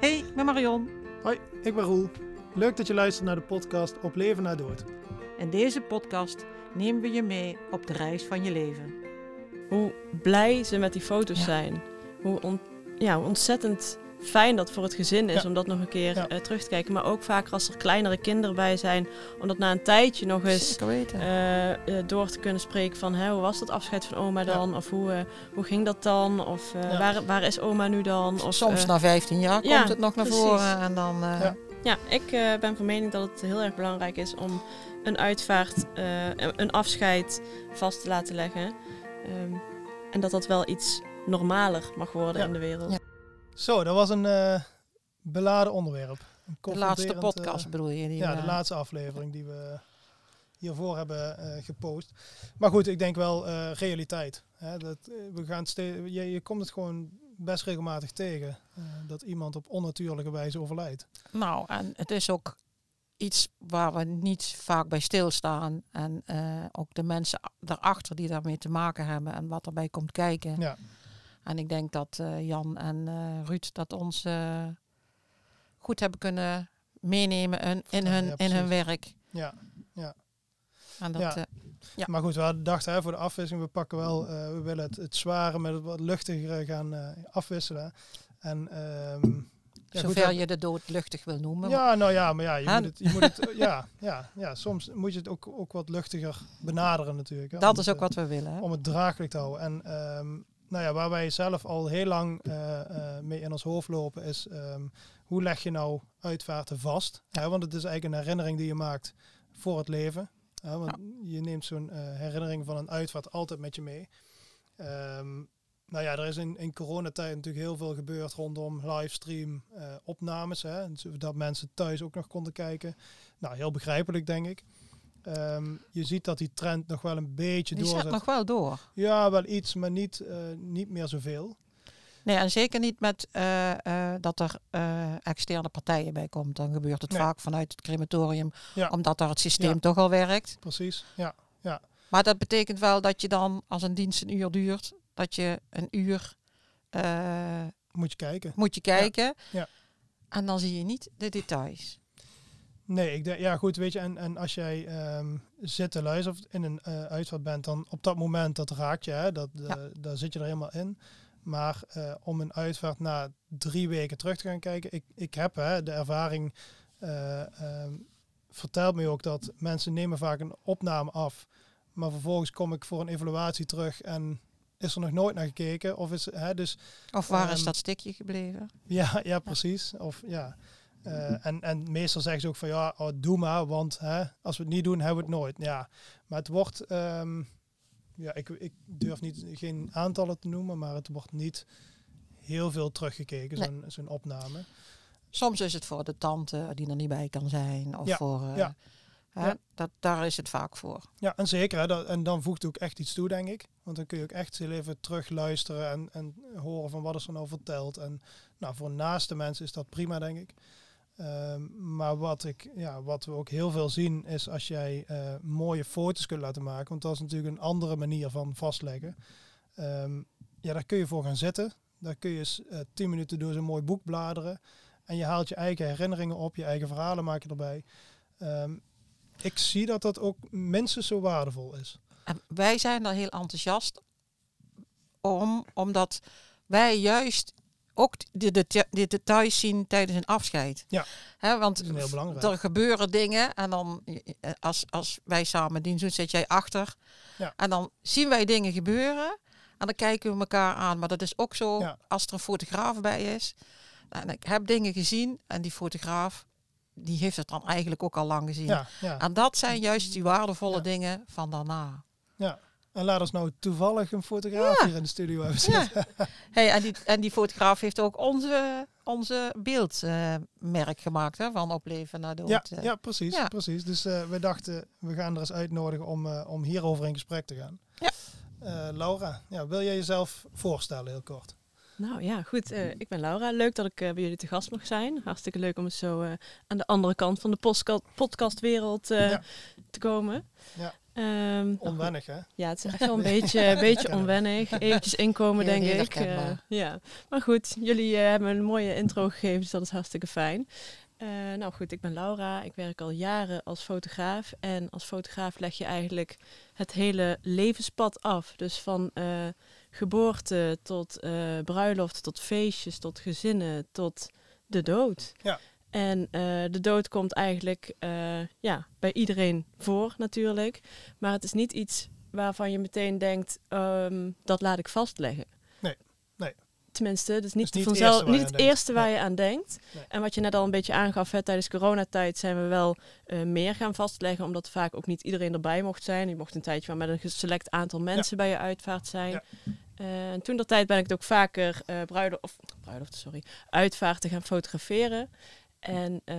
Hey, ik ben Marion. Hoi, ik ben Roel. Leuk dat je luistert naar de podcast Op Leven na Dood. In deze podcast nemen we je mee op de reis van je leven. Hoe blij ze met die foto's Ja. zijn. Hoe, on- ja, hoe ontzettend fijn dat voor het gezin is Ja. om dat nog een keer Ja. eh, terug te kijken. Maar ook vaker als er kleinere kinderen bij zijn, om dat na een tijdje nog eens eh, eh, door te kunnen spreken van hè, hoe was dat afscheid van oma dan? Of hoe, eh, hoe ging dat dan? Of eh, Ja. waar, waar is oma nu dan? Of, Soms na 15 jaar ja, komt het nog naar precies. voren en dan... eh, Ja. Ja, ik eh, ben van mening dat het heel erg belangrijk is om een uitvaart, eh, een afscheid vast te laten leggen. Ehm, en dat dat wel iets normaler mag worden Ja. in de wereld. Ja. Zo, dat was een eh, beladen onderwerp. Een de laatste eh, podcast bedoel je? Die ja, we- de laatste aflevering die we hiervoor hebben eh, gepost. Maar goed, ik denk wel eh, realiteit. Hè? Dat, eh, we gaan je, je komt het gewoon best regelmatig tegen eh, dat iemand op onnatuurlijke wijze overlijdt. Nou, en het is ook iets waar we niet vaak bij stilstaan. En eh, ook de mensen daarachter die daarmee te maken hebben en wat erbij komt kijken. Ja, En ik denk dat eh, Jan en eh, Ruud dat ons eh, goed hebben kunnen meenemen in, in, Ja, hun, ja, in hun werk. ja. En dat, Ja. Ja. Maar goed, we dachten hè, voor de afwisseling, we pakken wel, we willen het, het zware met het wat luchtigere gaan afwisselen. En ehm, ja, zover je de dood luchtig wil noemen. Ja, nou ja, maar ja, je moet het, je moet het ja, ja, ja, soms moet je het ook, ook wat luchtiger benaderen natuurlijk. hè, dat is het, ook wat we willen. Hè? Om het draaglijk te houden. En ehm, nou ja, waar wij zelf al heel lang eh, eh, mee in ons hoofd lopen is, ehm, hoe leg je nou uitvaarten vast? Hè, want het is eigenlijk een herinnering die je maakt voor het leven. Hè, want je neemt zo'n eh, herinnering van een uitvaart altijd met je mee. Ehm, nou ja, er is in, in coronatijd natuurlijk heel veel gebeurd rondom livestream opnames. Hè, zodat mensen thuis ook nog konden kijken. Nou, heel begrijpelijk denk ik. Ehm, je ziet dat die trend nog wel een beetje Die doorzet. zet nog wel door. Ja, wel iets, maar niet, eh, niet meer zoveel. Nee, en zeker niet met eh, eh, dat er externe partijen bij komt. Dan gebeurt het Nee. vaak vanuit het crematorium, Ja. omdat daar het systeem Ja. toch al werkt. Precies, ja. Maar dat betekent wel dat je dan, als een dienst een uur duurt, dat je een uur Moet je kijken. moet je kijken. Ja. En dan zie je niet de details. Nee, ik denk, ja goed, weet je, en, en als jij ehm, zit te luisteren of in een eh uitvaart bent, dan op dat moment, dat raakt je, hè, dat, eh, Ja. daar zit je er helemaal in. Maar eh, om een uitvaart na drie weken terug te gaan kijken, ik, ik heb hè, de ervaring, ehm, vertelt me ook dat mensen nemen vaak een opname af, maar vervolgens kom ik voor een evaluatie terug en is er nog nooit naar gekeken. Of is, hè, dus Of waar is Ehm, dat stikje gebleven? Ja, ja, precies. Of ja. Eh, en, en meestal zeggen ze ook van ja, oh, doe maar, want hè, als we het niet doen, hebben we het nooit. Ja, maar het wordt, ehm, ja, ik, ik durf niet geen aantallen te noemen, maar het wordt niet heel veel teruggekeken, Nee. zo'n zo'n opname. Soms is het voor de tante die er niet bij kan zijn. Of Ja, voor, eh, ja. hè, Ja. Dat, daar is het vaak voor. Ja, en zeker. Hè, dat, en dan voegt het ook echt iets toe, denk ik. Want dan kun je ook echt heel even terug luisteren en, en horen van wat is er nou verteld. En nou, voor naaste mensen is dat prima, denk ik. Ehm, maar wat, ik, ja, wat we ook heel veel zien is als jij eh, mooie foto's kunt laten maken. Want dat is natuurlijk een andere manier van vastleggen. Ehm, ja, daar kun je voor gaan zitten. Daar kun je eens eh, tien minuten door zo'n mooi boek bladeren. En je haalt je eigen herinneringen op, je eigen verhalen maak je erbij. Ehm, ik zie dat dat ook minstens zo waardevol is. Wij zijn daar heel enthousiast om, omdat wij juist ook de, de, de details zien tijdens een afscheid. Ja. Hè, want Dat is heel belangrijk. er gebeuren dingen en dan eh, als, als wij samen dienst doen, zit jij achter. Ja. En dan zien wij dingen gebeuren en dan kijken we elkaar aan. Maar dat is ook zo Ja. als er een fotograaf bij is. Nou, En ik heb dingen gezien en die fotograaf die heeft het dan eigenlijk ook al lang gezien. Ja, ja. En dat zijn juist die waardevolle Ja. dingen van daarna. En laat ons nou toevallig een fotograaf Ja. hier in de studio hebben Ja. zitten. Hey, en, die, en die fotograaf heeft ook onze, onze beeldmerk gemaakt hè, van opleven naar dood. Ja, eh. ja, precies, Ja. precies. Dus eh, we dachten, we gaan er eens uitnodigen om, eh, om hierover in gesprek te gaan. Ja. Eh, Laura, ja, wil jij jezelf voorstellen heel kort? Nou ja, goed. eh, ik ben Laura. Leuk dat ik eh, bij jullie te gast mag zijn. Hartstikke leuk om eens zo eh, aan de andere kant van de podcastwereld eh, Ja. te komen. Ja. Ehm, Onwennig, hè? Ja, het is echt wel een beetje, een beetje onwennig. Eventjes inkomen, denk ik. Eh, ja. Maar goed, jullie eh, hebben een mooie intro gegeven, dus dat is hartstikke fijn. Eh, nou goed, ik ben Laura. Ik werk al jaren als fotograaf. En als fotograaf leg je eigenlijk het hele levenspad af. Dus van geboorte tot bruiloft, tot feestjes, tot gezinnen, tot de dood. Ja. En eh, de dood komt eigenlijk eh, ja, bij iedereen voor natuurlijk. Maar het is niet iets waarvan je meteen denkt, ehm, dat laat ik vastleggen. Nee, nee. Tenminste, dat is niet, niet het vanzelf, eerste waar niet je het aan denkt. eerste waar Nee. je aan denkt. Nee. En wat je net al een beetje aangaf, hè, tijdens coronatijd zijn we wel eh, meer gaan vastleggen, omdat vaak ook niet iedereen erbij mocht zijn. Je mocht een tijdje maar met een select aantal mensen bij je uitvaart zijn. Ja. En toen dat tijd ben ik het ook vaker uh, bruiloft, of bruiloft, sorry, uitvaarten gaan fotograferen. En eh,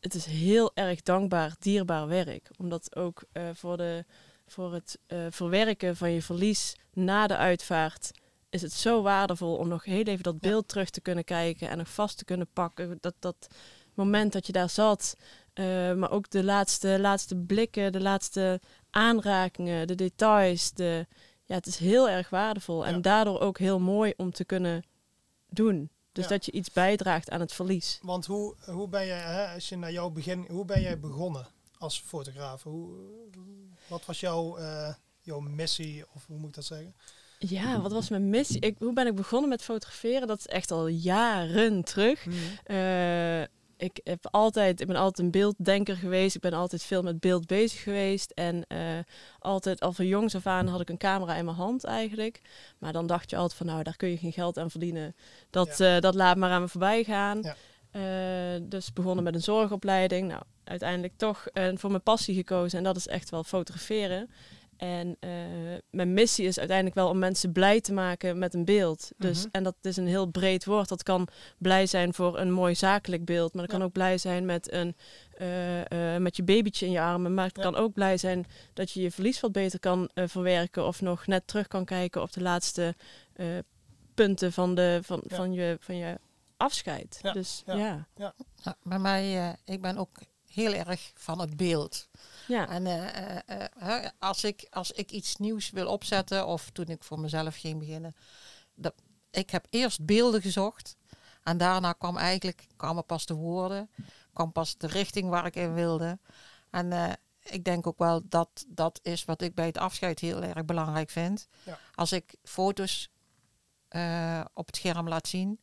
het is heel erg dankbaar, dierbaar werk. Omdat ook eh, voor, de, voor het eh, verwerken van je verlies na de uitvaart is het zo waardevol om nog heel even dat beeld terug te kunnen kijken en nog vast te kunnen pakken. Dat, dat moment dat je daar zat, uh, maar ook de laatste, laatste blikken, de laatste aanrakingen, de details. De, ja, het is heel erg waardevol en Ja. daardoor ook heel mooi om te kunnen doen. Dus Ja. dat je iets bijdraagt aan het verlies. Want hoe, hoe ben jij, hè, als je naar jouw begin, hoe ben jij begonnen als fotograaf? Hoe, wat was jouw, uh, jouw missie, of hoe moet ik dat zeggen? Ja, wat was mijn missie? Ik, hoe ben ik begonnen met fotograferen? Dat is echt al jaren terug. Mm. Uh, ik, heb altijd, ik ben altijd een beelddenker geweest. Ik ben altijd veel met beeld bezig geweest. En uh, altijd al van jongs af aan had ik een camera in mijn hand eigenlijk. Maar dan dacht je altijd van nou, daar kun je geen geld aan verdienen. Dat, ja. uh, dat laat maar aan me voorbij gaan. Ja. Uh, dus begonnen met een zorgopleiding. Nou, uiteindelijk toch voor mijn passie gekozen. En dat is echt wel fotograferen. En uh, mijn missie is uiteindelijk wel om mensen blij te maken met een beeld. Dus, Mhm. En dat is een heel breed woord. Dat kan blij zijn voor een mooi zakelijk beeld. Maar dat Ja. kan ook blij zijn met, een, uh, uh, met je babytje in je armen. Maar het Ja. kan ook blij zijn dat je je verlies wat beter kan uh, verwerken. Of nog net terug kan kijken op de laatste uh, punten van, de, van, Ja. van, je, van je afscheid. Ja. Dus Ja. ja. Bij mij, uh, ik ben ook heel erg van het beeld. ja. En uh, uh, als, ik, als ik iets nieuws wil opzetten, of toen ik voor mezelf ging beginnen, dat, ik heb eerst beelden gezocht. En daarna kwam eigenlijk, kwamen pas de woorden, kwam pas de richting waar ik in wilde. En uh, ik denk ook wel dat dat is wat ik bij het afscheid heel erg belangrijk vind. Ja. Als ik foto's op het scherm laat zien,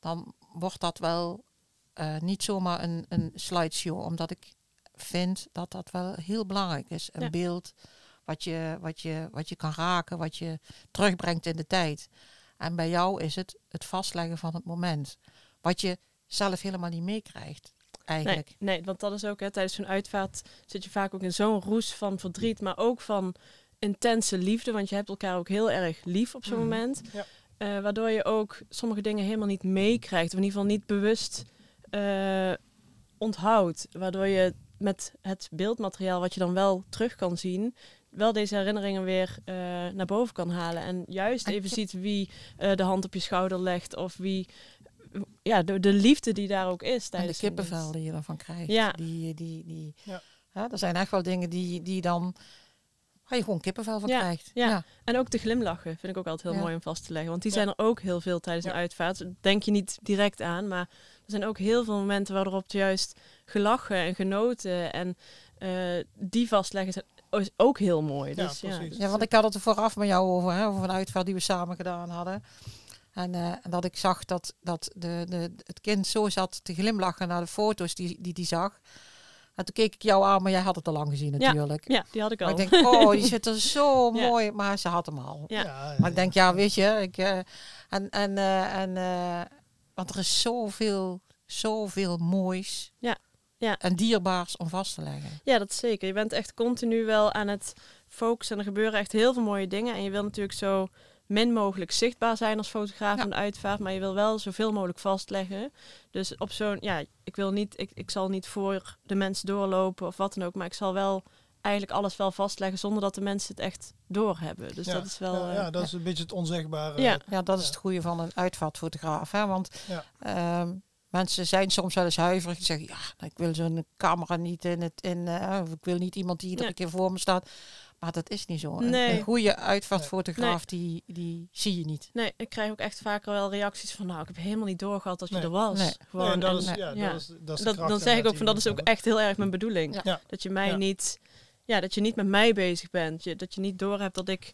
dan wordt dat wel uh, niet zomaar een, een slideshow, omdat ik vind dat dat wel heel belangrijk is. Een Ja. beeld wat je, wat, je, wat je kan raken, wat je terugbrengt in de tijd. En bij jou is het het vastleggen van het moment. Wat je zelf helemaal niet meekrijgt, eigenlijk. Nee, nee, want dat is ook, hè, tijdens zo'n uitvaart zit je vaak ook in zo'n roes van verdriet, maar ook van intense liefde, want je hebt elkaar ook heel erg lief op zo'n Mhm. moment. Ja. Uh, waardoor je ook sommige dingen helemaal niet meekrijgt, of in ieder geval niet bewust uh, onthoudt. Waardoor je met het beeldmateriaal wat je dan wel terug kan zien, wel deze herinneringen weer uh, naar boven kan halen. En juist En even ziet wie uh, de hand op je schouder legt of wie. Ja, de, de liefde die daar ook is En de tijdens kippenvel die je ervan krijgt. Ja. Die, die, die, Ja. hè, er zijn echt wel dingen die, die dan... Waar je gewoon kippenvel van Ja, krijgt. ja. En ook te glimlachen vind ik ook altijd heel Ja. mooi om vast te leggen. Want die Ja. zijn er ook heel veel tijdens een Ja. uitvaart. Denk je niet direct aan, maar zijn ook heel veel momenten waarop juist gelachen en genoten. En eh, die vastleggen is ook heel mooi. Ja, Dus, ja, precies. Ja, want ik had het er vooraf met jou over, hè, over een uitvaart die we samen gedaan hadden. En, eh, en dat ik zag dat, dat de, de, het kind zo zat te glimlachen naar de foto's die die, die zag. En toen keek ik jou aan, maar jij had het al lang gezien natuurlijk. ja, die had ik al. Maar ik denk, oh, die zit er zo Ja. mooi. Maar ze had hem al. Ja. Maar ik denk, ja, weet je. Ik, eh, en, en, eh, en, eh, want er is zoveel, zoveel moois Ja, ja. en dierbaars om vast te leggen. Ja, dat is zeker. Je bent echt continu wel aan het focussen. En er gebeuren echt heel veel mooie dingen. En je wil natuurlijk zo min mogelijk zichtbaar zijn als fotograaf Ja. de uitvaart. Maar je wil wel zoveel mogelijk vastleggen. Dus op zo'n... Ja, ik wil niet... Ik, ik zal niet voor de mensen doorlopen of wat dan ook. Maar ik zal wel eigenlijk alles wel vastleggen zonder dat de mensen het echt doorhebben. Dus Ja. dat is wel... Ja, eh, ja, dat is een beetje het onzichtbare. Ja. Ja, dat is het goede van een uitvaartfotograaf. Hè? Want Ja. ehm, mensen zijn soms wel eens huiverig. Die zeggen, ja, nou, ik wil zo'n camera niet in het... In, eh, of ik wil niet iemand die iedere Ja. keer voor me staat. Maar dat is niet zo. Een- Nee. Een goede uitvaartfotograaf, die, die zie je niet. Nee, ik krijg ook echt vaker wel reacties van, nou, ik heb helemaal niet doorgehad dat je Nee. er was. Nee. Gewoon, Ja, en dat en- is, nee. ja, ja. dat is, dat is dat, dan zeg ik ook van, dat is ook echt heel erg mijn bedoeling. Ja. Ja. Dat je mij Ja. niet, ja, dat je niet met mij bezig bent. Je, dat je niet doorhebt dat ik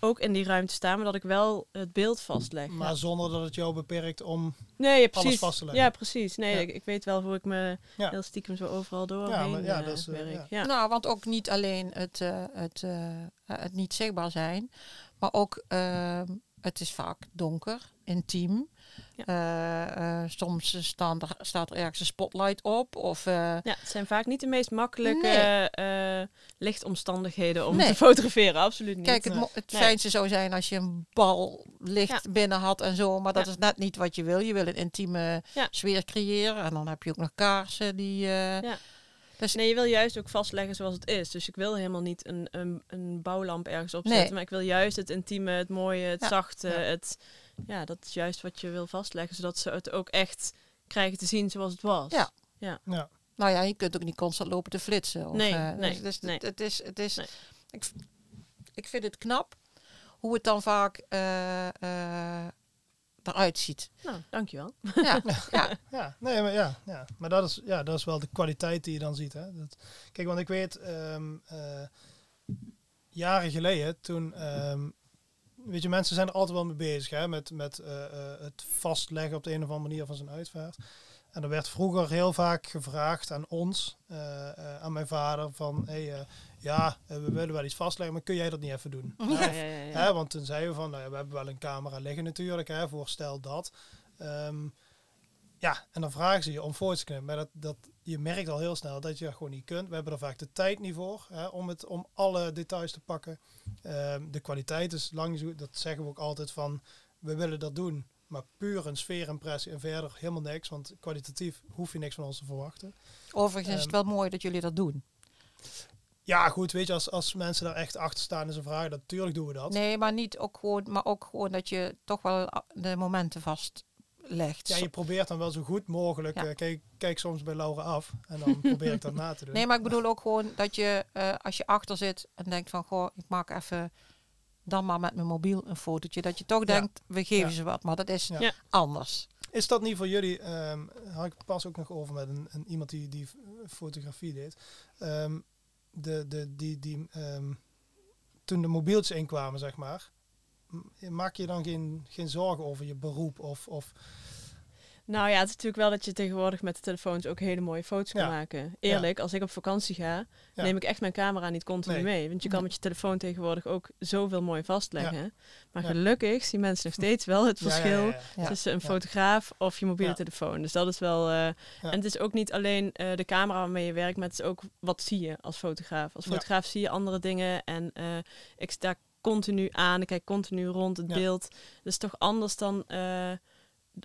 ook in die ruimte sta, maar dat ik wel het beeld vastleg. Maar zonder dat het jou beperkt om... nee, ja, precies. vast te leggen. Ja, precies. Nee, Ja. ik, ik weet wel hoe ik me Ja. heel stiekem zo overal doorheen maar ja, eh, dat is, eh, werk. ja. Ja. Nou, want ook niet alleen het, eh, het, eh, het niet zichtbaar zijn, maar ook ehm, het is vaak donker, intiem. Ja. Eh, eh, soms staan er, staat er ergens een spotlight op. Of, eh, Ja, het zijn vaak niet de meest makkelijke Nee. lichtomstandigheden om Nee. te fotograferen. Absoluut niet. Kijk, het, het Nee. fijnste zou zijn als je een bal licht Ja. binnen had en zo. Maar dat is net niet wat je wil. Je wil een intieme sfeer creëren. En dan heb je ook nog kaarsen die... Ja. Dus Nee, je wil juist ook vastleggen zoals het is. Dus ik wil helemaal niet een, een, een bouwlamp ergens Nee. opzetten. Maar ik wil juist het intieme, het mooie, het Ja. zachte. Ja. Het, ja, dat is juist wat je wil vastleggen. Zodat ze het ook echt krijgen te zien zoals het was. Ja. Ja, Nou ja, je kunt ook niet constant lopen te flitsen. Of, Nee, eh, nee, dus, dus nee. Het, het is, het is, Nee. ik, ik vind het knap hoe het dan vaak eh, eh, eruit ziet. Nou, dankjewel. Ja, ja. ja, nee, maar ja, ja. Maar dat is, ja, dat is wel de kwaliteit die je dan ziet. Hè? Dat, kijk, want ik weet, ehm, eh, jaren geleden, toen, ehm, weet je, mensen zijn er altijd wel mee bezig, hè? Met, met eh, eh, het vastleggen op de een of andere manier van zijn uitvaart. En er werd vroeger heel vaak gevraagd aan ons, eh, aan mijn vader, van, hey, eh, ja, we willen wel iets vastleggen, maar kun jij dat niet even doen? Ja, ja, ja. Hè, want toen zeiden we van, nou ja, we hebben wel een camera liggen natuurlijk, hè, voorstel dat. Ehm, ja, en dan vragen ze je om voor te knippen. Maar dat, dat, je merkt al heel snel dat je dat gewoon niet kunt. We hebben er vaak de tijd niet voor hè, om, het, om alle details te pakken. Ehm, de kwaliteit is lang zo, dat zeggen we ook altijd van, we willen dat doen. Maar puur een sfeerimpressie en verder helemaal niks. Want kwalitatief hoef je niks van ons te verwachten. Overigens is het wel mooi dat jullie dat doen. Ja, goed, weet je, als, als mensen daar echt achter staan en ze vragen, dat, natuurlijk doen we dat. Nee, maar niet ook gewoon, maar ook gewoon dat je toch wel de momenten vastlegt. Ja, je probeert dan wel zo goed mogelijk. Ja. eh, kijk, kijk soms bij Laura af en dan probeer ik dat na te doen. Nee, maar ik bedoel ook gewoon dat je eh, als je achter zit en denkt van goh, ik maak even dan maar met mijn mobiel een fotootje. Dat je toch Ja. denkt, we geven Ja. ze wat. Maar dat is anders. Is dat niet voor jullie? ehm had ik pas ook nog over met een, een iemand die, die fotografie deed. Ehm, de, de, die, die, ehm, toen de mobieltjes inkwamen, zeg maar. Maak je dan geen, geen zorgen over je beroep? Of, of Nou ja, het is natuurlijk wel dat je tegenwoordig met de telefoons ook hele mooie foto's kan Ja. maken. Eerlijk, als ik op vakantie ga, Ja. neem ik echt mijn camera niet continu Nee. mee. Want je kan met je telefoon tegenwoordig ook zoveel mooi vastleggen. Maar Ja. gelukkig zien mensen nog steeds wel het verschil ja, ja. Ja. tussen een Ja. fotograaf of je mobiele Ja. telefoon. Dus dat is wel. eh, En het is ook niet alleen eh, de camera waarmee je werkt, maar het is ook wat zie je als fotograaf. Als Ja. fotograaf zie je andere dingen en eh, ik sta continu aan, ik kijk continu rond het Ja. beeld. Dus toch anders dan. eh,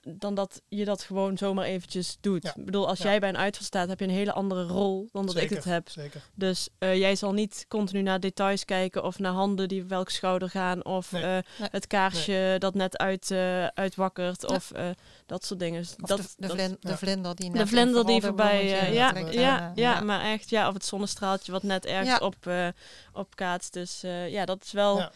dan dat je dat gewoon zomaar eventjes doet. Ja. Ik bedoel, als Ja. jij bij een uitval staat, heb je een hele andere rol dan dat ik het heb. Zeker. Dus eh, jij zal niet continu naar details kijken of naar handen die op welk schouder gaan of Nee. eh, Nee. het kaarsje dat net uit, eh, uitwakkert Ja. of eh, dat soort dingen. Dus Of dat, de, de, dat- vlin- de vlinder die net de vlinder die voorbij, ja, ja, ja, maar echt, ja, of het zonnestraaltje wat net ergens Ja. op, eh opkaatst. Dus eh, ja, dat is wel, Ja.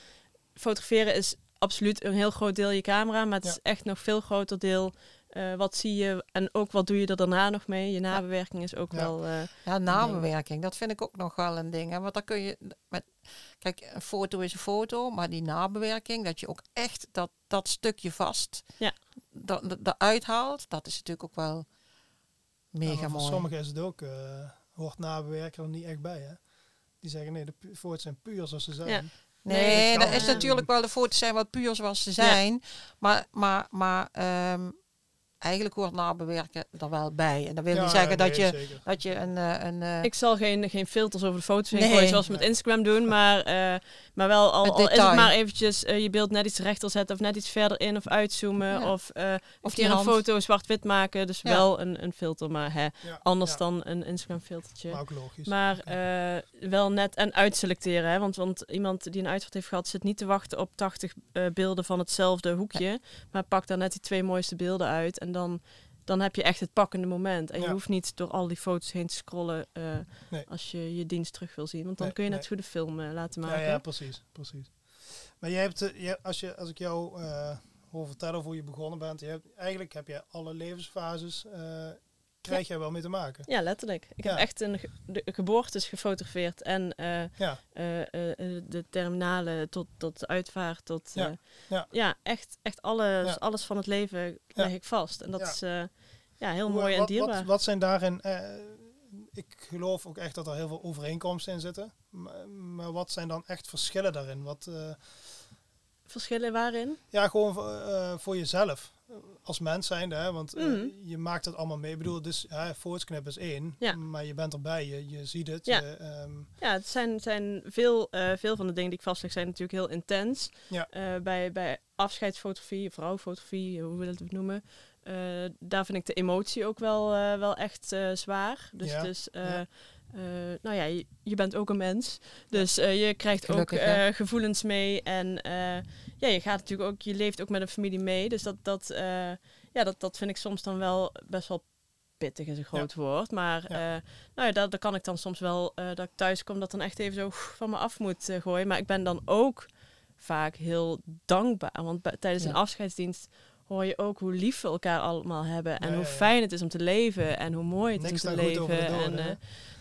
fotograferen is absoluut een heel groot deel je camera, maar het Ja. is echt nog veel groter deel. eh, wat zie je en ook wat doe je er daarna nog mee? Je nabewerking is ook Ja. wel. eh, Ja, nabewerking, dat vind ik ook nog wel een ding. Hè? Want dan kun je, met, kijk, een foto is een foto, maar die nabewerking, dat je ook echt dat, dat stukje vast Ja. da- da- eruit haalt, dat is natuurlijk ook wel Ja, mega voor mooi. sommigen is het ook, eh, hoort nabewerken er niet echt bij. Hè? Die zeggen nee, de foto's zijn puur zoals ze zijn. Nee, Nee, dat is natuurlijk wel, de foto's zijn wat puur zoals ze zijn. Maar, maar, maar ehm, eigenlijk hoort nabewerken er wel bij. En dat wil Ja, niet zeggen ja, dat, je, zeker. dat je een... eh, een eh, Ik zal geen, geen filters over de foto's heen Nee. gooien zoals we met Nee. Instagram doen. Maar, eh, maar wel al, al is het maar eventjes je beeld net iets rechter zetten of net iets verder in of uitzoomen. Ja. Of, eh Of die een hand. foto zwart-wit maken. Dus Ja. wel een, een filter, maar hè, Ja, anders ja, dan een Instagram filtertje. Maar ook logisch. Maar eh, wel net en uitselecteren. Hè? Want, want iemand die een uitvaart heeft gehad, zit niet te wachten op 80 eh, beelden van hetzelfde hoekje. Maar pakt daar net die twee mooiste beelden uit. En dan dan heb je echt het pakkende moment. En je Ja. hoeft niet door al die foto's heen te scrollen eh, Nee. als je je dienst terug wil zien. Want dan Nee, kun je net nee. zo goed de film eh, laten Ja, maken. ja, precies, precies. Maar jij hebt, eh, je, als, je, als ik jou hoor vertellen hoe je begonnen bent, je hebt, eigenlijk heb je alle levensfases, krijg jij wel mee te maken. Ja, letterlijk. Ik heb echt een ge- de geboortes gefotografeerd en Ja, eh, de terminale tot, tot de uitvaart. Tot, Ja. Ja. ja, echt, echt alles, alles van het leven leg ik vast. En dat is ja, heel mooi en dierbaar. Wat, wat zijn daarin, ik geloof ook echt dat er heel veel overeenkomsten in zitten, maar, maar wat zijn dan echt verschillen daarin? Wat, Verschillen waarin? ja, gewoon voor jezelf. Als mens zijnde, hè, want eh, Mhm. je maakt het allemaal mee. Ik bedoel, dus hè, voortsknippen is één, Ja. maar je bent erbij, je, je ziet het. Ja. Je, ehm, Ja, het zijn, zijn veel, eh, veel van de dingen die ik vastleg zijn natuurlijk heel intens. Ja. Eh, bij, bij afscheidsfotografie, vrouwenfotografie, hoe willen we het noemen. eh, daar vind ik de emotie ook wel, eh, wel echt eh, zwaar. Dus, Ja, dus eh, ja. eh, nou ja, je, je bent ook een mens. Dus eh, je krijgt Gelukkig, ook eh, gevoelens mee. En eh, ja, je gaat natuurlijk ook, je leeft ook met een familie mee. Dus dat, dat, eh, ja, dat, dat vind ik soms dan wel best wel pittig is een groot woord. Maar Ja. eh, nou ja, daar, daar kan ik dan soms wel, eh, dat ik thuis kom, dat dan echt even zo van me af moet gooien. Maar ik ben dan ook vaak heel dankbaar. Want bij- tijdens een afscheidsdienst hoor je ook hoe lief we elkaar allemaal hebben. En Ja, hoe fijn het is om te leven. En hoe mooi het Niks is om te de leven. en, eh,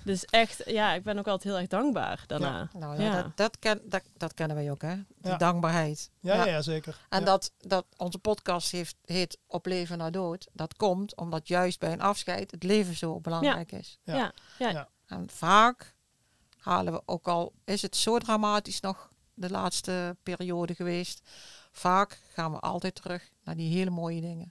dus echt, ja, ik ben ook altijd heel erg dankbaar daarna. Nou ja, Ja. Dat, dat, ken, dat, dat kennen wij ook, hè? Die Ja. dankbaarheid. ja, ja. ja, zeker. En ja. dat, dat onze podcast heeft, heet Op leven na dood. Dat komt omdat juist bij een afscheid het leven zo belangrijk is. Ja. Ja, ja, Ja. En vaak halen we, ook al is het zo dramatisch nog de laatste periode geweest, vaak gaan we altijd terug naar die hele mooie dingen.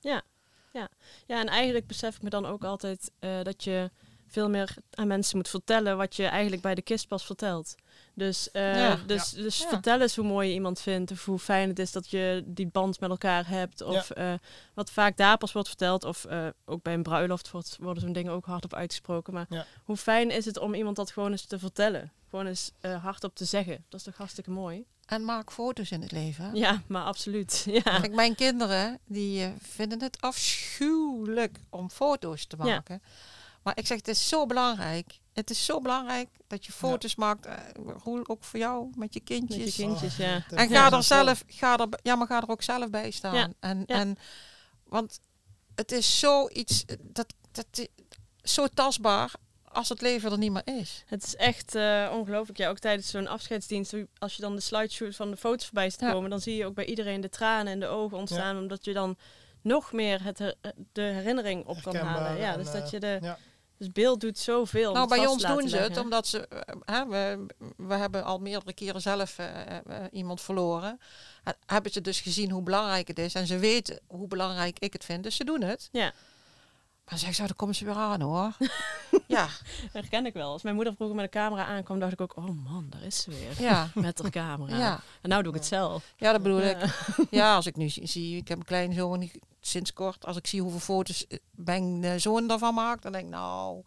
Ja, en eigenlijk besef ik me dan ook altijd eh, dat je veel meer aan mensen moet vertellen wat je eigenlijk bij de kist pas vertelt. Dus, eh, Ja. dus, dus Ja. vertel eens hoe mooi je iemand vindt of hoe fijn het is dat je die band met elkaar hebt. Of eh, wat vaak daar pas wordt verteld. Of eh, ook bij een bruiloft wordt, worden zo'n dingen ook hardop uitgesproken. Maar Ja. hoe fijn is het om iemand dat gewoon eens te vertellen? Gewoon eens eh, hardop te zeggen. Dat is toch hartstikke mooi? En maak foto's in het leven. Ja, maar absoluut. Ja. Kijk, mijn kinderen die vinden het afschuwelijk om foto's te Ja. Maar ik zeg, het is zo belangrijk. Het is zo belangrijk dat je foto's maakt. eh, Roel, ook voor jou, met je kindjes. Met je kindjes, ja. Oh, dat En ga er zelf, ga er, ja, maar ga er ook zelf bij staan. Ja, En, ja. en, want het is zoiets, eh, dat, dat, i- zo tastbaar als het leven er niet meer is. Het is echt eh, ongelooflijk. Ja, ook tijdens zo'n afscheidsdienst, als je dan de slideshoot van de foto's voorbij ziet Ja. komen, dan zie je ook bij iedereen de tranen in de ogen ontstaan, omdat je dan nog meer het, her- de herinnering op kan halen. Ja, en, dus dat eh, je de, ja. Dus beeld doet zoveel. nou, bij ons doen ze het omdat ze, eh, hè, we, we hebben al meerdere keren zelf eh, eh, iemand verloren. En hebben ze dus gezien hoe belangrijk het is en ze weten hoe belangrijk ik het vind, dus ze doen het. Ja. Maar zeg zo, dan komen ze weer aan hoor. ja, Dat herken ik wel. Als mijn moeder vroeger met de camera aankwam, dacht ik ook, oh man, daar is ze weer. ja, Met haar camera. ja. En nou doe ik het zelf. Ja, dat bedoel Ja. ik. Ja, als ik nu zie, ik heb een kleine zoon die sinds kort, als ik zie hoeveel foto's eh, mijn eh, zoon daarvan maakt, dan denk ik, nou,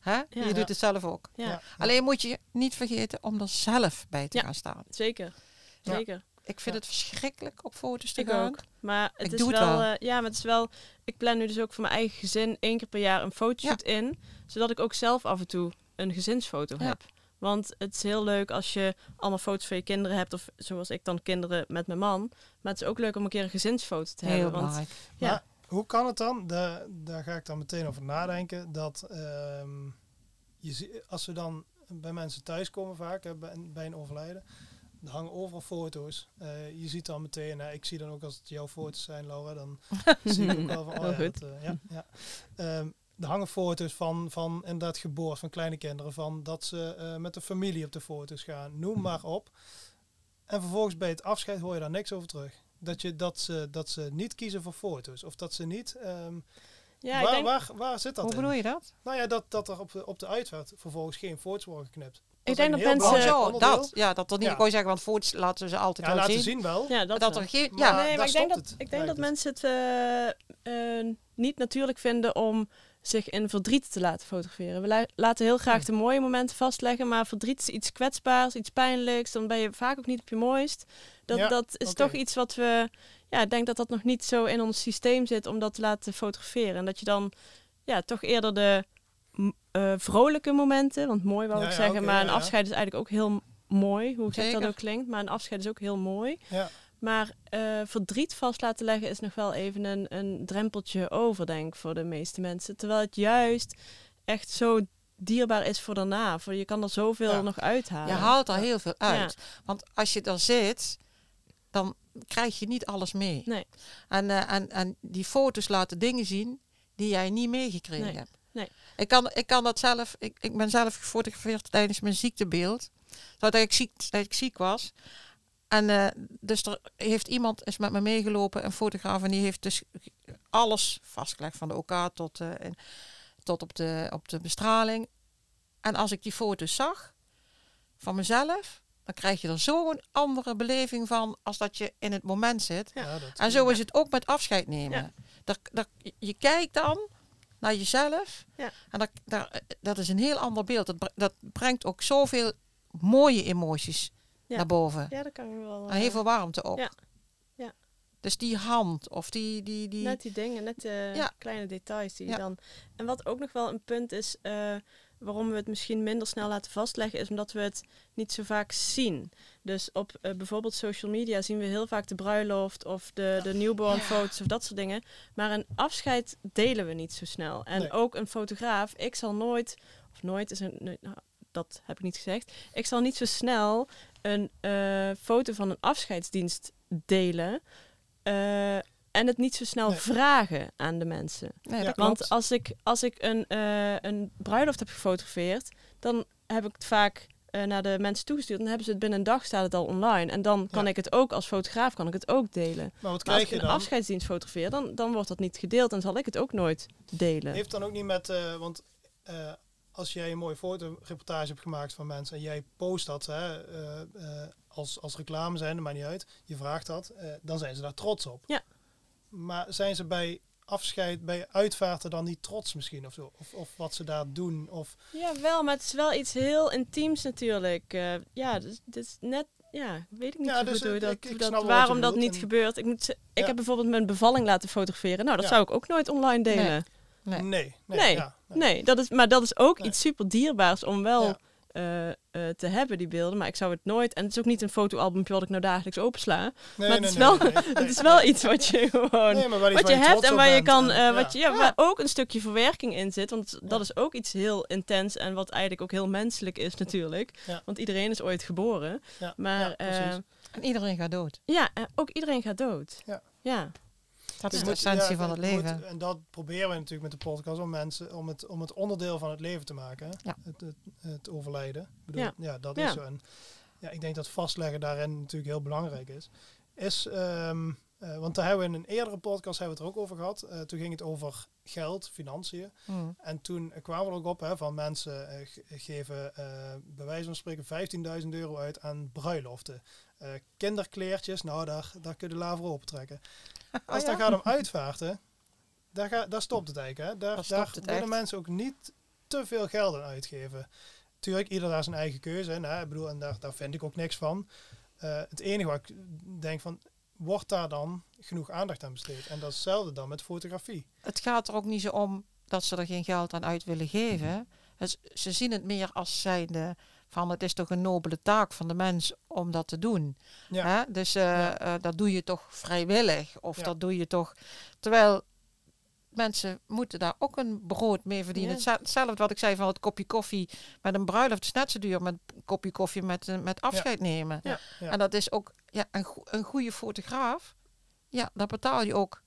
hè, je Ja. doet het zelf ook. Ja, Ja. Alleen moet je niet vergeten om er zelf bij te Ja. gaan staan. zeker. Ja. Zeker. Ik vind Ja. het verschrikkelijk op foto's te Ik gaan. ook. Maar het Ik is doe het wel, eh, ja, maar het is wel. Ik plan nu dus ook voor mijn eigen gezin één keer per jaar een fotoshoot in, zodat ik ook zelf af en toe een gezinsfoto Ja. heb. Want het is heel leuk als je allemaal foto's van je kinderen hebt, of zoals ik dan kinderen met mijn man. Maar het is ook leuk om een keer een gezinsfoto te Heel hebben. Want. Ja. Maar hoe kan het dan, da- daar ga ik dan meteen over nadenken, dat ehm, je, als we dan bij mensen thuiskomen vaak, hè, bij, bij een overlijden, er hangen overal foto's. Eh, je ziet dan meteen, hè, ik zie dan ook als het jouw foto's zijn, Laura, dan zie ik ook wel van, oh Heel ja, dat, eh, ja, ja. Ehm, er hangen foto's van, van inderdaad geboorte van kleine kinderen, van dat ze eh, met de familie op de foto's gaan, noem maar op. En vervolgens bij het afscheid hoor je daar niks over terug. Dat, je, dat, ze, dat ze niet kiezen voor foto's. Of dat ze niet... ehm, ja, waar, denk, waar, waar zit dat Hoe in? bedoel je dat? Nou ja, dat, dat er op de, op de uitvaart vervolgens geen foto's worden geknipt. Ik denk dat mensen- zo, dat. Ja, dat er niet, Ja. ik zeggen, want foto's laten ze altijd Ja, wel laten zien. zien wel. ja, dat, dat er geen, Maar- ja, nee, daar maar ik denk, stopt dat, het, ik denk dat mensen het eh, eh, niet natuurlijk vinden om zich in verdriet te laten fotograferen. We la- laten heel graag de mooie momenten vastleggen, maar verdriet is iets kwetsbaars, iets pijnlijks. Dan ben je vaak ook niet op je mooist. Dat, Ja, dat is toch iets wat we, ja, ik denk dat dat nog niet zo in ons systeem zit om dat te laten fotograferen. En dat je dan ja, toch eerder de eh, vrolijke momenten, want mooi wou Ja, ik ja, zeggen, maar ja, een ja. afscheid is eigenlijk ook heel mooi, hoe gek dat ook klinkt. Maar een afscheid is ook heel mooi. Ja. Maar eh, verdriet vast laten leggen is nog wel even een, een drempeltje over, denk ik, voor de meeste mensen. Terwijl het juist echt zo dierbaar is voor daarna. Voor, je kan er zoveel Ja. nog uithalen. Je haalt er heel veel uit. Want als je er zit, dan krijg je niet alles mee. Nee. En, eh, en, en die foto's laten dingen zien die jij niet meegekregen Nee. hebt. Nee. Ik, kan, ik kan dat zelf, ik, ik ben zelf gefotografeerd tijdens mijn ziektebeeld. Zodat ik ziek, dat ik ziek was. En eh, dus er heeft iemand is met me meegelopen, een fotograaf, en die heeft dus alles vastgelegd, van de OK tot, en- tot op, de, op de bestraling. En als ik die foto's zag van mezelf, dan krijg je er zo'n andere beleving van als dat je in het moment zit. Ja, dat, En zo is het ook met afscheid nemen. Ja. Daar, daar, je kijkt dan naar jezelf. Ja. En dat, daar, dat is een heel ander beeld. Dat, dat brengt ook zoveel mooie emoties Ja. naar boven. Ja, dat kan je wel. En heel eh, veel warmte ook. Ja. Ja. Dus die hand of die... die, die Net die dingen, net de Ja. kleine details die je dan. En wat ook nog wel een punt is, eh, waarom we het misschien minder snel laten vastleggen, is omdat we het niet zo vaak zien. Dus op eh, bijvoorbeeld social media zien we heel vaak de bruiloft of de, de newborn foto's of dat soort dingen. Maar een afscheid delen we niet zo snel. En Nee. ook een fotograaf, ik zal nooit, of nooit is een. nou, dat heb ik niet gezegd. Ik zal niet zo snel een eh, foto van een afscheidsdienst delen. eh, en het niet zo snel Nee. vragen aan de mensen. nee, Ja. Want klopt. als ik, als ik een, eh, een bruiloft heb gefotografeerd, dan heb ik het vaak eh, naar de mensen toegestuurd. Dan hebben ze het binnen een dag staat het al online. En dan kan Ja. ik het ook als fotograaf kan ik het ook delen. maar wat Maar als krijg ik je een dan? afscheidsdienst fotografeer, dan, dan wordt dat niet gedeeld en zal ik het ook nooit delen. Heeft dan ook niet met, eh, want eh, als jij een mooie fotoreportage hebt gemaakt van mensen en jij post dat hè, eh, eh, als, als reclame zijn, dat maakt niet uit, je vraagt dat, eh, dan zijn ze daar trots op. Ja. Maar zijn ze bij afscheid, bij uitvaarten dan niet trots misschien of zo? Of, of wat ze daar doen? Of, Ja, wel, maar het is wel iets heel intiems natuurlijk. Eh, ja, dus, dit is net, ja, weet ik niet Ja, zo dus goed hoe dat, ik- dat, wel wat je waarom dat niet en- gebeurt. Ik, moet, ze- ik Ja. heb bijvoorbeeld mijn bevalling laten fotograferen. Nou, dat Ja. zou ik ook nooit online delen. Nee. nee. Nee, Nee, ja, Nee, dat is, maar dat is ook Nee. iets super dierbaars om wel Ja. eh, eh, te hebben, die beelden. Maar ik zou het nooit... En het is ook niet een fotoalbumpje wat ik nou dagelijks opensla. Nee, maar nee, het is nee, wel, nee, nee, het is wel iets wat je gewoon... Wat je hebt en waar je kan, en- eh, wat je, ja, Ja. waar ook een stukje verwerking in zit. Want dat Ja. is ook iets heel intens en wat eigenlijk ook heel menselijk is natuurlijk. Ja. Want iedereen is ooit geboren. Ja, Maar ja, precies. En iedereen gaat dood. ja, en ook iedereen gaat dood. Ja. Dat is de essentie ja, van het moet- leven. en dat proberen we natuurlijk met de podcast om mensen om het, om het onderdeel van het leven te maken. hè. Ja. Het, het, het overlijden. Ik bedoel, Ja. ja. dat Ja. is zo. En ja, ik denk dat vastleggen daarin natuurlijk heel belangrijk is. Is, ehm, eh, want daar hebben we in een eerdere podcast hebben we het er ook over gehad. Eh, toen ging het over geld, financiën. Hmm. En toen kwamen we er ook op hè, van mensen eh, ge- geven eh, bij wijze van spreken 15.000 euro uit aan bruiloften. Eh, kinderkleertjes, nou daar, daar kun je de laver open trekken. Als Oh ja? dan gaat om uitvaarten, daar, ga, daar stopt het eigenlijk. Hè. Daar, Daar daar willen mensen ook niet te veel geld aan uitgeven. Tuurlijk, ieder daar zijn eigen keuze. Hè. Ik bedoel, en daar, daar vind ik ook niks van. Het enige wat ik denk van, wordt daar dan genoeg aandacht aan besteed? En dat is hetzelfde dan met fotografie. Het gaat er ook niet zo om dat ze er geen geld aan uit willen geven. Het- ze zien het meer als zijnde van het is toch een nobele taak van de mens om dat te doen. Ja. Hè? Dus eh, Ja. eh, dat doe je toch vrijwillig. Of Ja. dat doe je toch. Terwijl mensen moeten daar ook een brood mee verdienen. Ja. Hetze- Hetzelfde wat ik zei van het kopje koffie met een bruiloft is net zo duur met een kopje koffie met, eh, met afscheid nemen. Ja. En dat is ook ja, een, go- een goede fotograaf. Ja, daar betaal je ook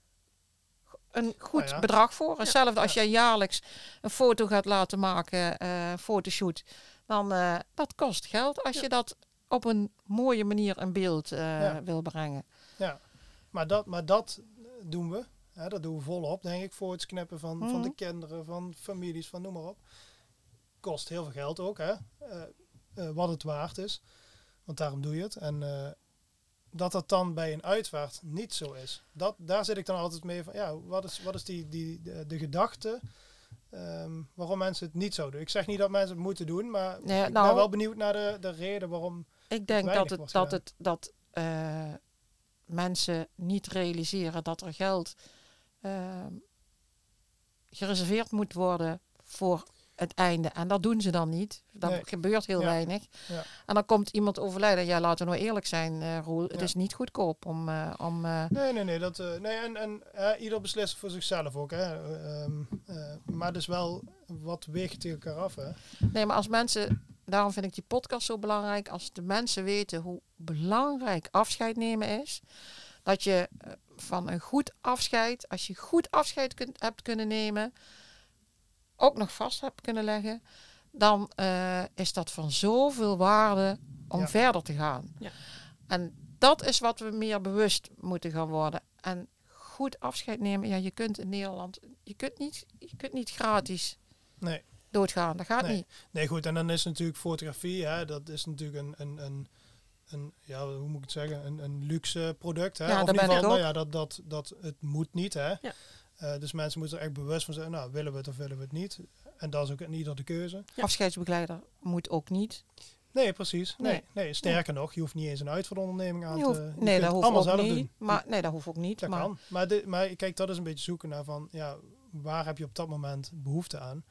een goed ja. bedrag voor. Hetzelfde als Ja. jij jaarlijks een foto gaat laten maken, eh fotoshoot. Dan uh, dat kost geld als Ja. je dat op een mooie manier in beeld uh, wil brengen. Ja, maar dat, maar dat doen we. Hè, dat doen we volop, denk ik. Voor het knippen van, van de Mhm. kinderen, van families, van noem maar op. Kost heel veel geld ook, hè. Eh, eh, wat het waard is. Want daarom doe je het. En eh, dat dat dan bij een uitvaart niet zo is. Dat, daar zit ik dan altijd mee van, ja, wat is, wat is die, die, de, de gedachte ehm, waarom mensen het niet zo doen? Ik zeg niet dat mensen het moeten doen, maar Nee, ik nou- ben wel benieuwd naar de, de reden waarom. Ik denk dat het, dat het dat mensen niet realiseren dat er geld ehm, gereserveerd moet worden voor het einde. En dat doen ze dan niet. Dat Nee. gebeurt heel Ja. weinig. Ja. En dan komt iemand overlijden. Ja, laten we nou eerlijk zijn, eh Roel. Het Ja. is niet goedkoop om... eh, om eh, Nee, nee, nee. Dat, nee en en ieder beslist voor zichzelf ook. Hè. Ehm, eh, maar dus wel wat weegt tegen elkaar af. Hè. Nee, maar als mensen, daarom vind ik die podcast zo belangrijk. Als de mensen weten hoe belangrijk afscheid nemen is. Dat je van een goed afscheid, als je goed afscheid kunt, hebt kunnen nemen, ook nog vast hebt kunnen leggen, dan eh, is dat van zoveel waarde om Ja. verder te gaan. Ja. En dat is wat we meer bewust moeten gaan worden. En goed afscheid nemen, ja, je kunt in Nederland, je kunt niet, je kunt niet gratis Nee. doodgaan. Dat gaat Nee. niet. nee, goed. En dan is natuurlijk fotografie. Hè, dat is natuurlijk een, een, een, een ja, hoe moet ik het zeggen? Een, een luxe product. Hè. Ja, of in ieder geval, nou ja, dat, dat, dat het moet niet. Hè. Ja. Eh, dus mensen moeten er echt bewust van zijn. Nou, willen we het of willen we het niet? En dat is ook in ieder de keuze. Ja. Afscheidsbegeleider moet ook niet. Nee, precies. Nee, Nee. nee. sterker nog, je hoeft niet eens een uitvaartonderneming aan te... hoeft- je nee, dat hoeft allemaal ook zelf niet. doen. Maar, nee, dat hoeft ook niet. Dat maar, kan. Maar, de, maar kijk, dat is een beetje zoeken naar van, ja, waar heb je op dat moment behoefte aan?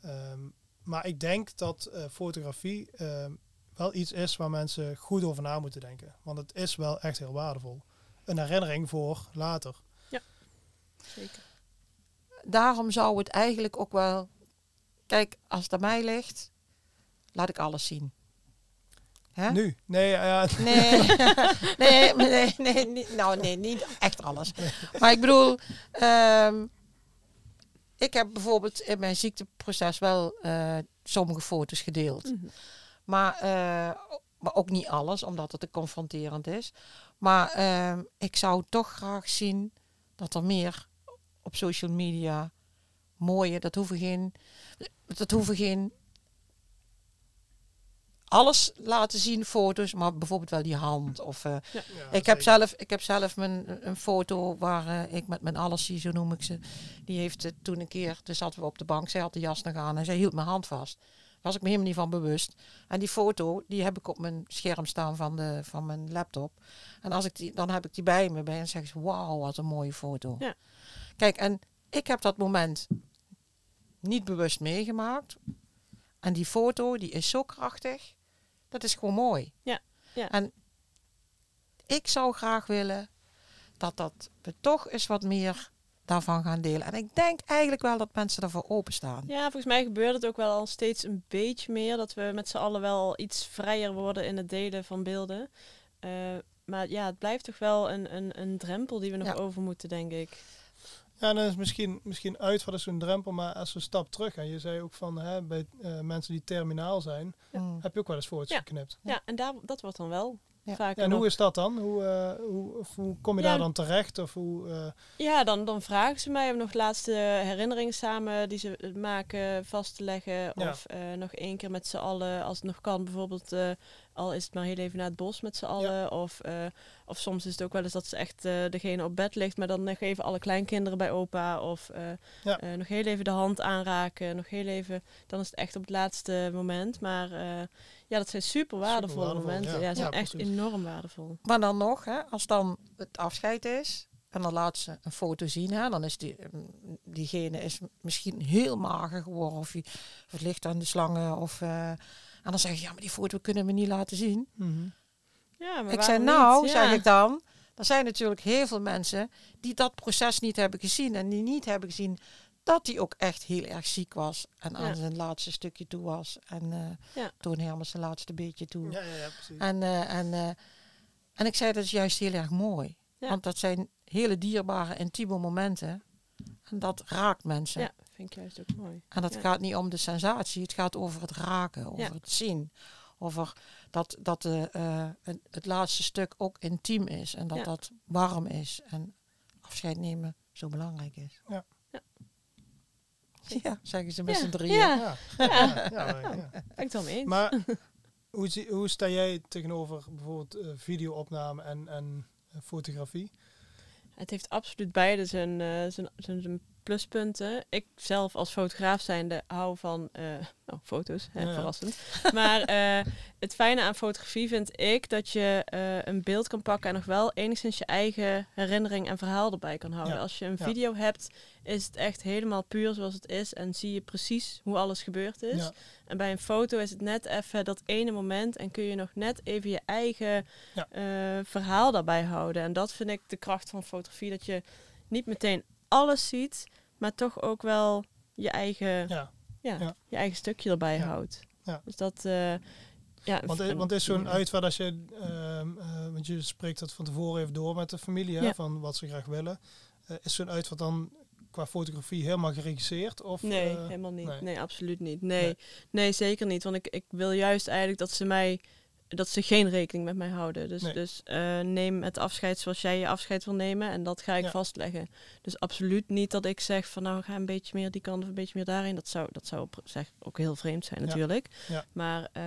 Ehm, maar ik denk dat eh, fotografie ehm, wel iets is waar mensen goed over na moeten denken. Want het is wel echt heel waardevol. Een herinnering voor later. Zeker. Daarom zou het eigenlijk ook wel... Kijk, als het aan mij ligt, laat ik alles zien. Hè? Nu? Nee, ja, ja, Nee, nee, nee, nee, niet- nou nee, niet echt alles. Maar ik bedoel, ehm, ik heb bijvoorbeeld in mijn ziekteproces wel eh, sommige foto's gedeeld. Mhm. Maar, eh, maar ook niet alles, omdat het te confronterend is. Maar ehm, ik zou toch graag zien dat er meer op social media mooie, dat hoeven geen, dat hoeven geen alles laten zien, foto's, maar bijvoorbeeld wel die hand. Of, eh, ja, ik, heb zeker. zelf, ik heb zelf mijn, een foto waar eh, ik met mijn allergie, zo noem ik ze, die heeft het toen een keer, dus zaten we op de bank, zij had de jas nog aan en zij hield mijn hand vast. Was ik me helemaal niet van bewust. En die foto, die heb ik op mijn scherm staan van, de, van mijn laptop. En als ik die, dan heb ik die bij me bij en zeg ze, wauw, wat een mooie foto. Ja. Kijk, en ik heb dat moment niet bewust meegemaakt. En die foto, die is zo krachtig. Dat is gewoon mooi. Ja, ja. En ik zou graag willen dat, dat we toch eens wat meer daarvan gaan delen. En ik denk eigenlijk wel dat mensen ervoor openstaan. Ja, volgens mij gebeurt het ook wel al steeds een beetje meer. Dat we met z'n allen wel iets vrijer worden in het delen van beelden. Eh, maar ja, het blijft toch wel een, een, een drempel die we nog Ja. over moeten, denk ik. Ja, dan is misschien, misschien uit wat is zo'n drempel, maar als we een stap terug gaan. Je zei ook van hè, bij eh, mensen die terminaal zijn, heb je ook wel eens foto's Ja. geknipt. Ja, en daar, dat wordt dan wel Ja. en hoe is dat dan? Hoe, eh, hoe, of hoe kom je Ja. daar dan terecht? Of hoe, eh, Ja, dan, dan vragen ze mij om nog laatste herinneringen samen die ze eh, maken vast te leggen. Ja. Of eh, nog één keer met z'n allen, als het nog kan, bijvoorbeeld eh, al is het maar heel even naar het bos met z'n allen. Of, eh, of soms is het ook wel eens dat ze echt eh, degene op bed ligt, maar dan nog even alle kleinkinderen bij opa. Of eh, Ja. eh, nog heel even de hand aanraken. Nog heel even, dan is het echt op het laatste moment. Maar eh, ja, dat zijn super waardevolle waardevol, momenten. ja. Ja, zijn Ja, echt precies. enorm waardevol. Maar dan nog, hè, als dan het afscheid is en dan laat ze een foto zien, hè, dan is die, mm, diegene is misschien heel mager geworden of, die, of het ligt aan de slangen. Of, eh, en dan zeg je, ja, maar die foto kunnen we niet laten zien. Ja, maar ik zei, nou, niet? zeg Ja. ik dan, er zijn natuurlijk heel veel mensen die dat proces niet hebben gezien en die niet hebben gezien dat hij ook echt heel erg ziek was en aan Ja. zijn laatste stukje toe was. En eh Ja. toen helemaal zijn laatste beetje toe. ja, ja, ja, precies. En, eh, en, eh, en ik zei, dat is juist heel erg mooi. Ja. Want dat zijn hele dierbare, intieme momenten. En dat raakt mensen. Vind ik juist ook mooi. En dat Ja. gaat niet om de sensatie, het gaat over het raken, over Ja. het zien. Over dat, dat de, eh, het, het laatste stuk ook intiem is en dat Ja. dat warm is. En afscheid nemen zo belangrijk is. Ja. Ja. Ja, zeggen ze met Ja, z'n drieën. ja. Ja, ja, ja, ja. Ben ik het wel mee eens. Maar hoe, zie- hoe sta jij tegenover bijvoorbeeld eh, videoopname en, en eh, fotografie? Het heeft absoluut beide zijn, eh, zijn, zijn, zijn pluspunten. Ik zelf als fotograaf zijnde hou van eh, nou, foto's, hè, Ja, ja. verrassend. maar eh, het fijne aan fotografie vind ik dat je eh, een beeld kan pakken en nog wel enigszins je eigen herinnering en verhaal erbij kan houden. Ja, Als je een video hebt, is het echt helemaal puur zoals het is en zie je precies hoe alles gebeurd is. En bij een foto is het net even dat ene moment en kun je nog net even je eigen verhaal daarbij houden. En dat vind ik de kracht van fotografie, dat je niet meteen alles ziet, maar toch ook wel je eigen, ja. Ja. Ja. Je eigen stukje erbij houdt. Ja. Dus dat, eh, ja. Want, en- want is zo'n uitvaart als je, eh, want je spreekt dat van tevoren even door met de familie, hè, van wat ze graag willen. Eh, is zo'n uitvaart dan qua fotografie helemaal geregisseerd? Of, Nee, helemaal niet. nee. Nee, absoluut niet. Nee, Nee. nee. zeker niet. Want ik, ik wil juist eigenlijk dat ze mij dat ze geen rekening met mij houden. Dus, Nee. dus eh, neem het afscheid zoals jij je afscheid wil nemen. En dat ga ik Ja. vastleggen. Dus absoluut niet dat ik zeg van nou ga een beetje meer die kant of een beetje meer daarin. Dat zou, dat zou op ook heel vreemd zijn natuurlijk. Ja. Maar eh,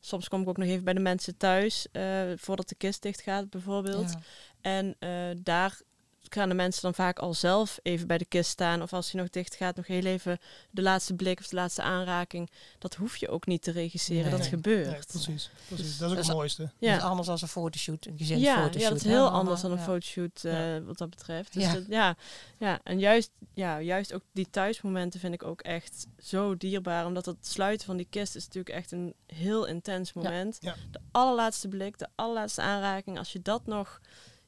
soms kom ik ook nog even bij de mensen thuis. eh, voordat de kist dicht gaat bijvoorbeeld. En daar gaan de mensen dan vaak al zelf even bij de kist staan. Of als hij nog dicht gaat, nog heel even de laatste blik of de laatste aanraking. Dat hoef je ook niet te regisseren. Nee. dat Nee, gebeurt. Nee, precies. precies. Dus dat is ook dat het is- mooiste. Dat Ja. is anders dan een fotoshoot, een Ja, gezinsfotoshoot. ja, dat is heel anders dan een Ja. fotoshoot eh, wat dat betreft. Dus Ja. dat- ja, ja, en juist, ja, juist ook die thuismomenten vind ik ook echt zo dierbaar. Omdat het sluiten van die kist is natuurlijk echt een heel intens moment. Ja. De allerlaatste blik, de allerlaatste aanraking. Als je dat nog,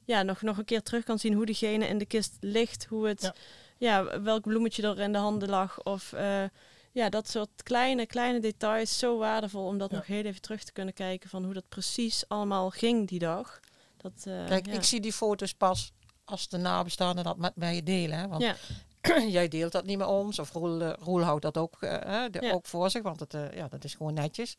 ja, nog, nog een keer terug kan zien hoe diegene in de kist ligt. Hoe het, Ja. ja. welk bloemetje er in de handen lag. Of eh, ja, dat soort kleine, kleine details. Zo waardevol om dat Ja. nog heel even terug te kunnen kijken. Van hoe dat precies allemaal ging die dag. Dat, eh, Kijk, ja. ik zie die foto's pas als de nabestaanden dat met mij delen. Hè? Want Ja. jij deelt dat niet met ons. Of Roel, eh, Roel houdt dat ook, eh, de- Ja. ook voor zich. Want het, eh, ja, dat is gewoon netjes.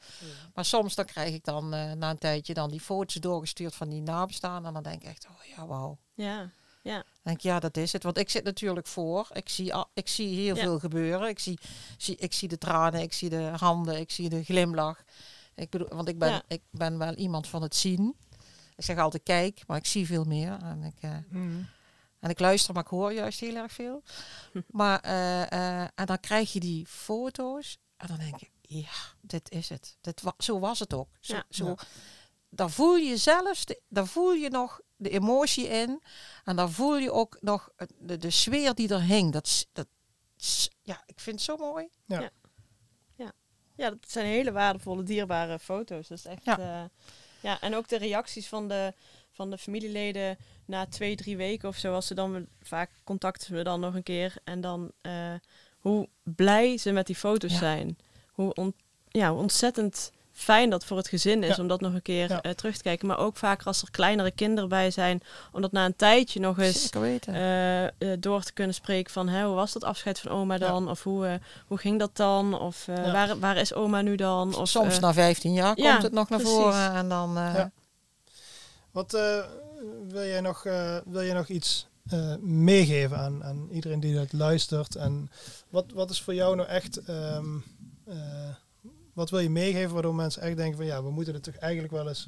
Maar soms dan krijg ik dan eh, na een tijdje dan die foto's doorgestuurd van die nabestaanden. En dan denk ik echt, oh ja, wauw. Ja, Dan denk ik, ja, dat is het. Want ik zit natuurlijk voor. Ik zie, ik zie heel Ja. veel gebeuren. Ik zie, zie, ik zie de tranen, ik zie de handen, ik zie de glimlach. Ik bedoel, want ik ben, Ja. ik ben wel iemand van het zien. Ik zeg altijd kijk, maar ik zie veel meer. En ik, eh, Mhm. En ik luister, maar ik hoor juist heel erg veel. Maar, eh, eh, en dan krijg je die foto's. En dan denk je, ja, dit is het. Dit wa zo was het ook. Zo, Ja. zo, Ja. Dan voel je zelfs, de, dan voel je nog de emotie in. En dan voel je ook nog de, de sfeer die er hing. Dat, dat, ja, ik vind het zo mooi. ja, dat zijn hele waardevolle, dierbare foto's. Dat is echt, Ja. ja. ja, en ook de reacties van de, van de familieleden na twee, drie weken of zo. Als ze dan vaak contacten we dan nog een keer. En dan eh, hoe blij ze met die foto's Ja. zijn. Hoe, on, ja, hoe ontzettend fijn dat voor het gezin is Ja. om dat nog een keer Ja. eh, terug te kijken. Maar ook vaker als er kleinere kinderen bij zijn. Om dat na een tijdje nog eens eh, door te kunnen spreken van hè, hoe was dat afscheid van oma dan? Of hoe, eh, hoe ging dat dan? Of eh, Ja. waar, waar is oma nu dan? Of, Soms na 15 jaar ja, komt het nog naar precies. voren. En dan, eh, Ja. Wat eh, wil jij nog, eh, wil jij nog iets eh, meegeven aan, aan iedereen die dat luistert? En wat, wat is voor jou nou echt, ehm, eh, wat wil je meegeven waardoor mensen echt denken van ja, we moeten het toch eigenlijk wel eens...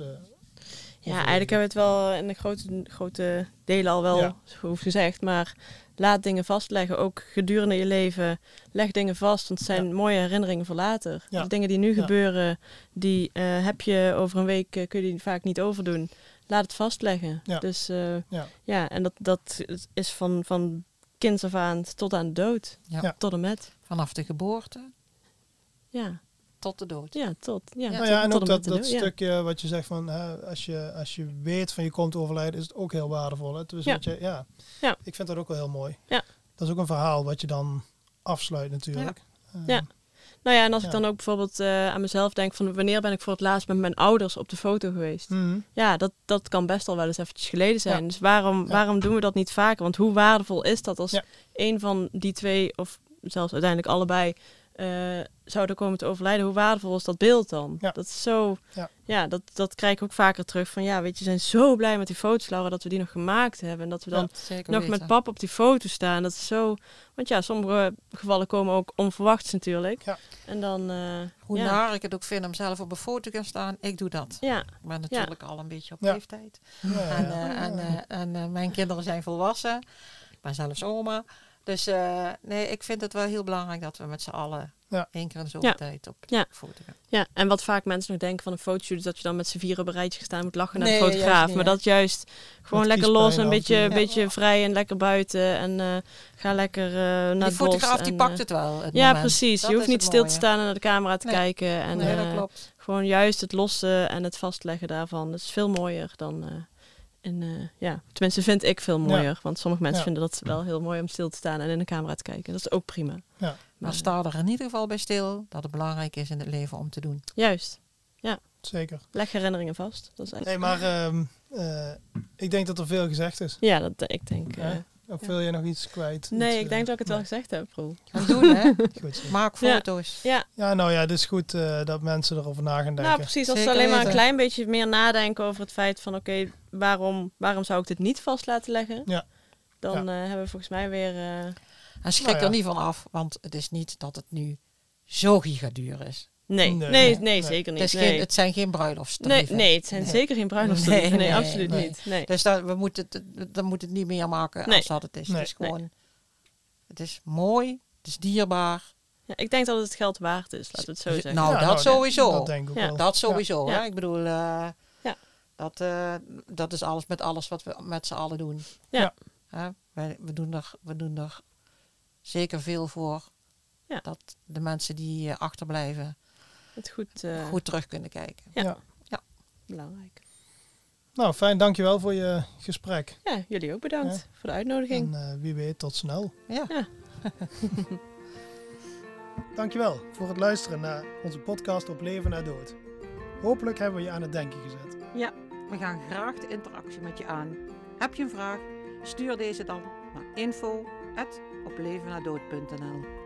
ja, eigenlijk hebben we het wel in de grote, grote delen al wel Ja. gezegd. Maar laat dingen vastleggen. Ook gedurende je leven. Leg dingen vast. Want het zijn Ja. mooie herinneringen voor later. Ja. De dingen die nu gebeuren, die eh, heb je over een week, kun je die vaak niet overdoen. Laat het vastleggen. Ja. Dus eh, Ja. ja, en dat, dat is van, van kinds af aan tot aan de dood. Ja. Ja. Tot en met. vanaf de geboorte Ja, tot de dood. ja tot. Ja, Nou tot, ja, en ook dat, dat stukje wat je zegt van hè, als, je, als je weet van je komt overlijden, is het ook heel waardevol. Hè? Dus Ja. dat je, ja. Ja. Ik vind dat ook wel heel mooi. Ja. Dat is ook een verhaal wat je dan afsluit natuurlijk. Ja. Nou ja, en als Ja. ik dan ook bijvoorbeeld eh, aan mezelf denk van wanneer ben ik voor het laatst met mijn ouders op de foto geweest? mhm. Ja, dat, dat kan best al wel eens eventjes geleden zijn. Ja. Dus waarom, Ja. waarom doen we dat niet vaker? Want hoe waardevol is dat als een van die twee, of zelfs uiteindelijk allebei, eh, zouden komen te overlijden? Hoe waardevol is dat beeld dan? Ja. Dat is zo, Ja. ja, dat, dat krijg ik ook vaker terug van, ja, weet je, we zijn zo blij met die foto's, Laura, dat we die nog gemaakt hebben. En dat we dan nog weten. met pap op die foto staan. Dat is zo, want ja, sommige gevallen komen ook onverwachts natuurlijk. Ja. En dan, eh, Hoe ja. naar ik het ook vind om zelf op een foto te gaan staan, ik doe dat. Ja, Ik ben natuurlijk al een beetje op Ja. leeftijd. Ja, ja, En, eh, en, eh, en mijn kinderen zijn volwassen. Ik ben zelfs oma. Dus eh, nee, ik vind het wel heel belangrijk dat we met z'n allen Ja. één keer in de zoveel Ja. tijd op Ja. foto gaan. Ja, en wat vaak mensen nog denken van een fotoshoot is dat je dan met z'n vier op een rijtje gestaan moet lachen naar Nee, de fotograaf. niet, maar dat juist gewoon Met lekker los, een beetje, een beetje vrij en lekker buiten. En eh, ga lekker eh, naar Die het bos. fotograaf die en, pakt het wel. Het Ja, moment. precies. Dat je hoeft niet stil te staan en naar de camera te Nee. kijken. En nee, dat eh, klopt. gewoon juist het lossen en het vastleggen daarvan. Dat is veel mooier dan... eh, in, eh, ja, tenminste vind ik veel mooier. Want sommige mensen Ja. vinden dat wel heel mooi om stil te staan en in de camera te kijken. Dat is ook prima. Ja. Maar sta er in ieder geval bij stil dat het belangrijk is in het leven om te doen. Juist. Zeker. Leg herinneringen vast. Dat is echt... Nee, maar ehm, eh, ik denk dat er veel gezegd is. Ja, dat, ik denk... Of wil je nog iets kwijt? nee, Iets, ik denk eh, dat ik het wel gezegd heb, Roel. En doen, hè? Goed. Maak foto's. Ja, Ja, nou ja, het is goed eh, dat mensen erover na gaan denken. nou precies. Als ze alleen maar een klein beetje meer nadenken over het feit van... Oké, waarom, waarom zou ik dit niet vast laten leggen? Ja. Dan eh, hebben we volgens mij weer... eh, En schrik Nou ja. er niet van af, want het is niet dat het nu zo gigaduur is. Nee, Nee, nee, nee, nee, nee. zeker niet. Het, nee. geen, het zijn geen nee, bruiloftstarieven. nee, het zijn Nee. zeker geen bruiloftstarieven. Nee, Nee, nee, absoluut nee. niet. Nee. Dus dat, we moeten het, dan moet het niet meer maken Nee. als dat het is. Nee. Het is gewoon, het is mooi, het is dierbaar. Ja, ik denk dat het het geld waard is, laten we het zo Nou, zeggen. Ja, dat sowieso. Dat denk ik ook Ja. wel. Dat sowieso. Hè? Ik bedoel, eh, Ja. dat, eh, dat is alles met alles wat we met z'n allen doen. Ja. Hè? Wij, we, doen er, we doen er zeker veel voor. Ja. Dat de mensen die eh, achterblijven Het goed, eh, goed terug kunnen kijken. Ja. Ja. belangrijk. Nou, fijn. Dankjewel voor je gesprek. Ja, jullie ook bedankt Ja. voor de uitnodiging. En eh, wie weet, tot snel. Ja. Dankjewel voor het luisteren naar onze podcast op Leven na Dood. Hopelijk hebben we je aan het denken gezet. Ja, we gaan graag de interactie met je aan. Heb je een vraag? Stuur deze dan naar info.oplevennadood.nl